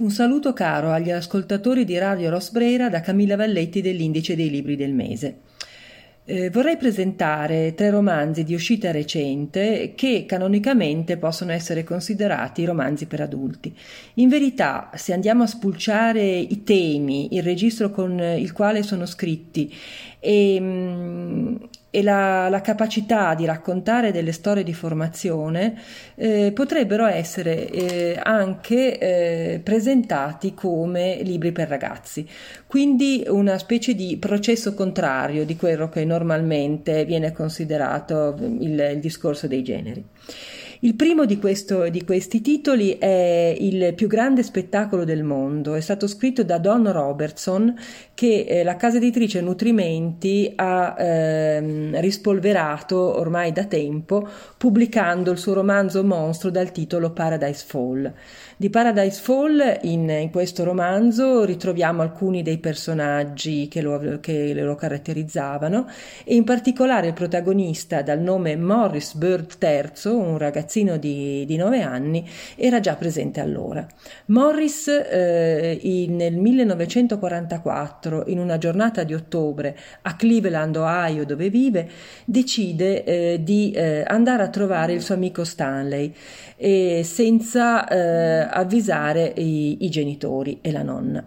Un saluto caro agli ascoltatori di Radio Rosbrera da Camilla Valletti dell'Indice dei Libri del Mese. Eh, vorrei presentare tre romanzi di uscita recente che canonicamente possono essere considerati romanzi per adulti. In verità, se andiamo a spulciare i temi, il registro con il quale sono scritti e, mm, e la, la, capacità di raccontare delle storie di formazione eh, potrebbero essere eh, anche eh, presentati come libri per ragazzi, quindi una specie di processo contrario di quello che normalmente viene considerato il, il discorso dei generi. Il primo di, questo, di, questi titoli è Il più grande spettacolo del mondo, è stato scritto da Don Robertson che eh, la casa editrice Nutrimenti ha ehm, rispolverato ormai da tempo pubblicando il suo romanzo mostro dal titolo Paradise Fall. Di Paradise Fall in, in questo romanzo ritroviamo alcuni dei personaggi che lo, che lo caratterizzavano e in particolare il protagonista dal nome Morris Bird III, un ragazzino di, di 9 anni, era già presente allora. Morris eh, in, nel 1944, in una giornata di ottobre a Cleveland, Ohio, dove vive, decide eh, di eh, andare a trovare il suo amico Stanley e senza eh, avvisare i, i genitori e la nonna.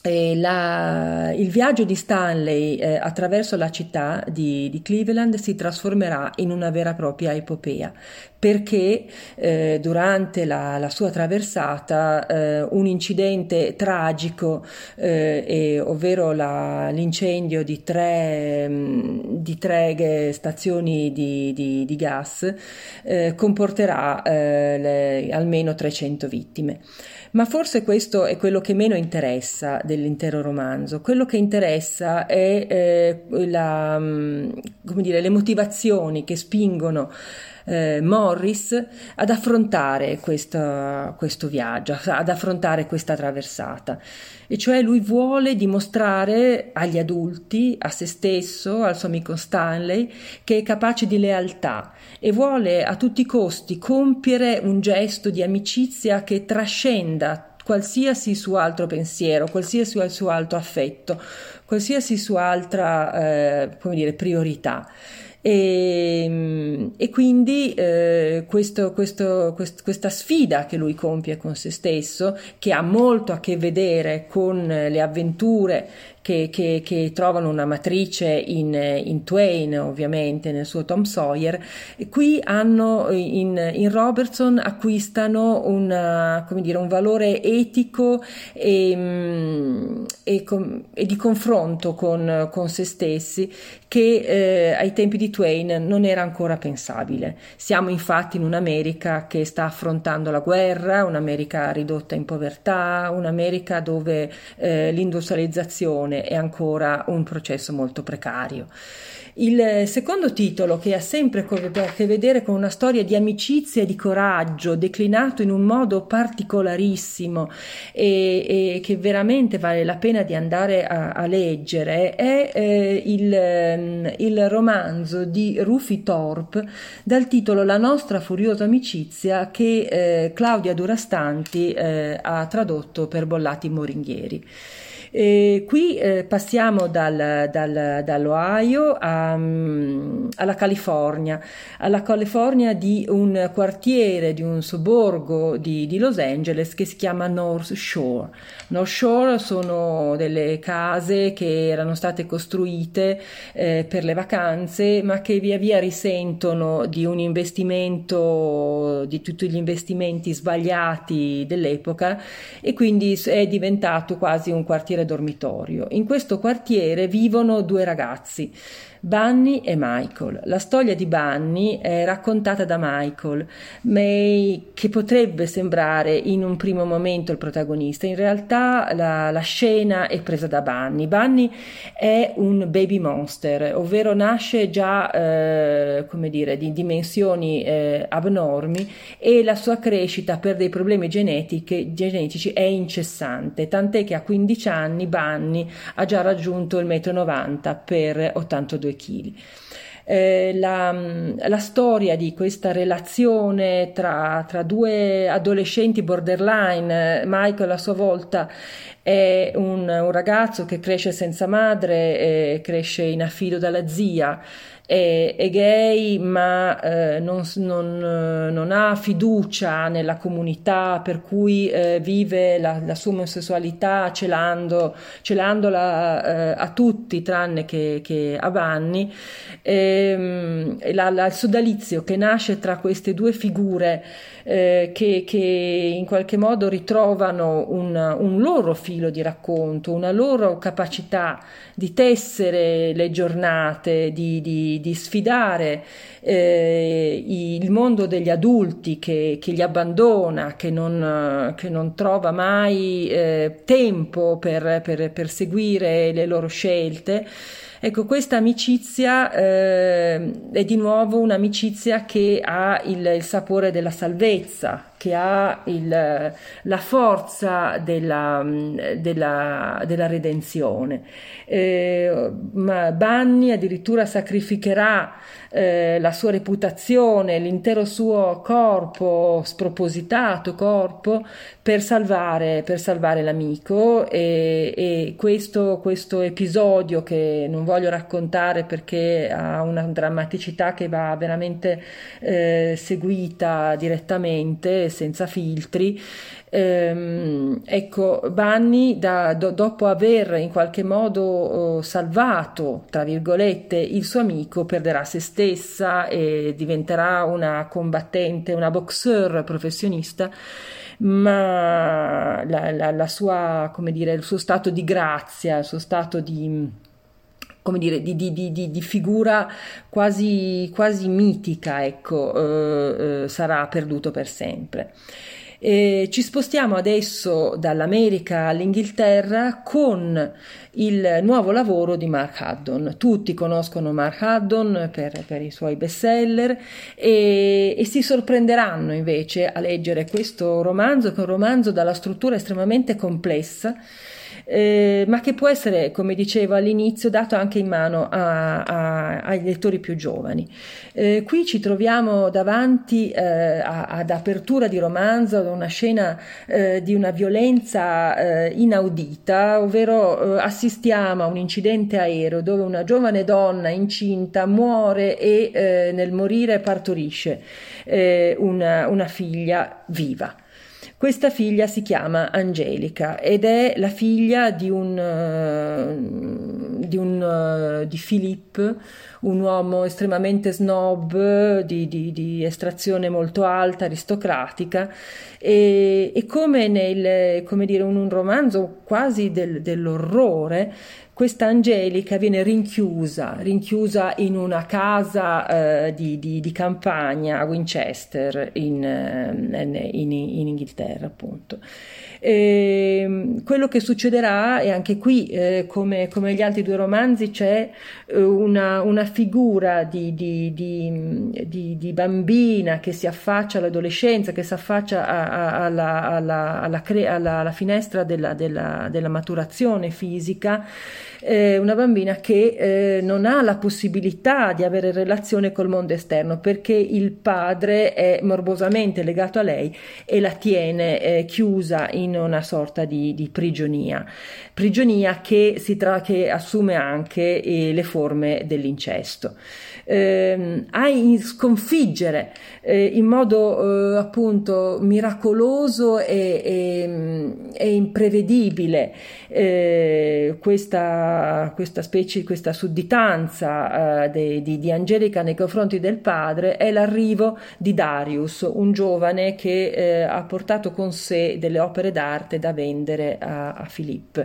La, il viaggio di Stanley eh, attraverso la città di, di, Cleveland si trasformerà in una vera e propria epopea perché eh, durante la, la, sua traversata eh, un incidente tragico, eh, e, ovvero la, l'incendio di tre, mh, di tre stazioni di, di, gas, eh, comporterà eh, le, almeno 300 vittime. Ma forse questo è quello che meno interessa dell'intero romanzo. Quello che interessa è eh, la, come dire, le motivazioni che spingono eh, Morris ad affrontare questo, questo viaggio, ad affrontare questa traversata. E cioè lui vuole dimostrare agli adulti, a se stesso, al suo amico Stanley, che è capace di lealtà e vuole a tutti i costi compiere un gesto di amicizia che trascenda qualsiasi suo altro pensiero, qualsiasi suo altro affetto, qualsiasi sua altra eh, come dire, priorità. E, ehm, e quindi eh, questo, questo, quest, questa sfida che lui compie con se stesso, che ha molto a che vedere con le avventure che, che, che trovano una matrice in, in, Twain, ovviamente, nel suo Tom Sawyer. E qui hanno in, in Robertson acquistano una, dire, un valore etico e, mm, e, e di confronto con, con, se stessi che eh, ai tempi di Twain non era ancora pensabile. Siamo infatti in un'America che sta affrontando la guerra, un'America ridotta in povertà, un'America dove eh, l'industrializzazione è ancora un processo molto precario. Il secondo titolo, che ha sempre a che vedere con una storia di amicizia e di coraggio, declinato in un modo particolarissimo e, e che veramente vale la pena di andare a, a leggere, è eh, il, il, romanzo di Rufi Thorpe dal titolo La nostra furiosa amicizia che eh, Claudia Durastanti eh, ha tradotto per Bollati Moringhieri. E qui eh, passiamo dal, dal, dall'Ohio a, um, alla California, alla California di un quartiere, di un sobborgo di, di, Los Angeles che si chiama North Shore. North Shore sono delle case che erano state costruite eh, per le vacanze, ma che via via risentono di un investimento, di tutti gli investimenti sbagliati dell'epoca e quindi è diventato quasi un quartiere dormitorio. In questo quartiere vivono due ragazzi, Bunny e Michael. La storia di Bunny è raccontata da Michael, che potrebbe sembrare in un primo momento il protagonista. In realtà la, la scena è presa da Bunny. Bunny è un baby monster, ovvero nasce già eh, come dire, di dimensioni eh, abnormi e la sua crescita per dei problemi genetici è incessante, tant'è che a 15 anni Bunny ha già raggiunto il 1,90 m per 82 kg. eh, la, la, storia di questa relazione tra, tra due adolescenti borderline, Michael a sua volta è un, un ragazzo che cresce senza madre, cresce in affido dalla zia è, è gay ma eh, non, non, non, ha fiducia nella comunità per cui eh, vive la, la, sua omosessualità celando, celandola eh, a tutti tranne che, che a Vanni. Ehm, e, la, la, il sodalizio che nasce tra queste due figure eh, che, che, in qualche modo ritrovano un, un loro filo di racconto, una loro capacità di tessere le giornate, di, di, di sfidare eh, il mondo degli adulti che, che li abbandona, che non, che non trova mai eh, tempo per, per, per seguire le loro scelte. Ecco, questa amicizia eh, è di nuovo un'amicizia che ha il, il sapore della salvezza, che ha il, la forza della, della, della redenzione. Eh, Banni addirittura sacrificherà eh, la sua reputazione, l'intero suo corpo, spropositato corpo, per salvare, per salvare l'amico e, e questo, questo, episodio che non voglio raccontare perché ha una drammaticità che va veramente eh, seguita direttamente, senza filtri, Ehm, ecco, Banni, da, do, dopo aver in qualche modo oh, salvato, tra virgolette, il suo amico, perderà se stessa e diventerà una combattente, una boxer professionista ma la, la, la sua, dire, il suo stato di grazia, il suo stato di, come dire, di, di, di, di figura quasi, quasi, mitica, ecco, eh, eh, sarà perduto per sempre. E ci spostiamo adesso dall'America all'Inghilterra con il nuovo lavoro di Mark Haddon. Tutti conoscono Mark Haddon per, per i suoi bestseller e, e si sorprenderanno invece a leggere questo romanzo, che è un romanzo dalla struttura estremamente complessa eh, ma che può essere, come dicevo all'inizio, dato anche in mano a, a, ai lettori più giovani. Eh, qui ci troviamo davanti eh, a, ad apertura di romanzo ad una scena eh, di una violenza eh, inaudita, ovvero assistiamo a un incidente aereo dove una giovane donna incinta muore e nel morire partorisce una, una figlia viva. Questa figlia si chiama Angelica ed è la figlia di un, uh, di, un uh, di Philippe, un uomo estremamente snob, di, di, di estrazione molto alta, aristocratica, e, e come, nel, come dire, in un romanzo quasi del, dell'orrore, questa Angelica viene rinchiusa, rinchiusa in una casa eh, di, di, di, campagna a Winchester in, eh, in, in Inghilterra, appunto. E, ehm, quello che succederà, e anche qui, eh, come, come gli altri due romanzi, c'è eh, una, una figura di, di, di, bambina che si affaccia all'adolescenza, che si affaccia a, a, alla, alla, alla, alla, alla, finestra della, della, della maturazione fisica eh, una bambina che eh, non ha la possibilità di avere relazione col mondo esterno perché il padre è morbosamente legato a lei e la tiene eh, chiusa in una sorta di, di prigionia, prigionia che, tra- che assume anche eh, le forme dell'incesto. Eh, a sconfiggere eh, in modo eh, appunto miracoloso e, e, e imprevedibile eh, questa, questa, specie, questa sudditanza eh, de, di, di, Angelica nei confronti del padre è l'arrivo di Darius, un giovane che eh, ha portato con sé delle opere d'arte da vendere a, a Filippo.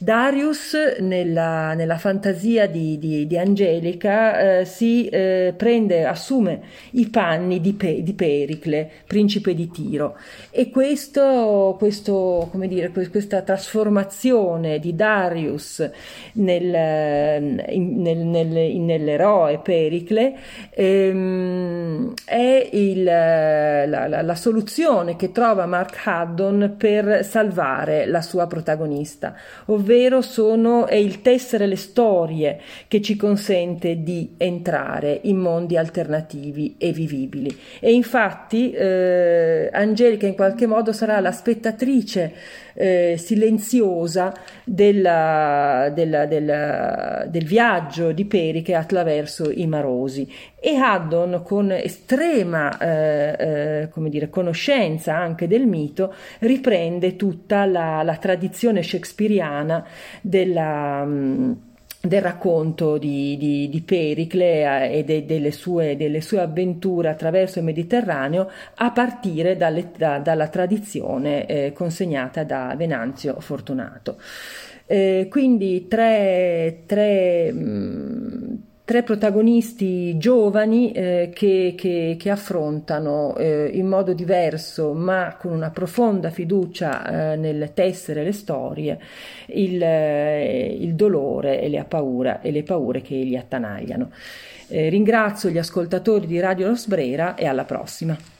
Darius, nella, nella fantasia di, di, di Angelica, eh, si eh, prende, assume i panni di, Pe, di, Pericle, principe di Tiro. E questo, questo dire, questa trasformazione di Darius nel, nel, nel, nell'eroe Pericle ehm, è il, la, la, la, soluzione che trova Mark Haddon per salvare la sua protagonista, ovvero sono, è il tessere le storie che ci consente di entrare in mondi alternativi e vivibili. E infatti eh, Angelica in qualche modo sarà la spettatrice eh, silenziosa della, della, della, del viaggio di Periche attraverso i marosi e Haddon con estrema eh, eh, come dire, conoscenza anche del mito riprende tutta la, la tradizione shakespeariana della mh, del racconto di, di, di Pericle eh, e de, delle, sue, delle, sue, avventure attraverso il Mediterraneo a partire dalle, da, dalla tradizione eh, consegnata da Venanzio Fortunato. Eh, quindi tre, tre mh, mm, tre protagonisti giovani eh, che, che, che, affrontano eh, in modo diverso ma con una profonda fiducia eh, nel tessere le storie il, eh, il dolore e le, paura, e le paure che li attanagliano. Eh, ringrazio gli ascoltatori di Radio Rosbrera e alla prossima.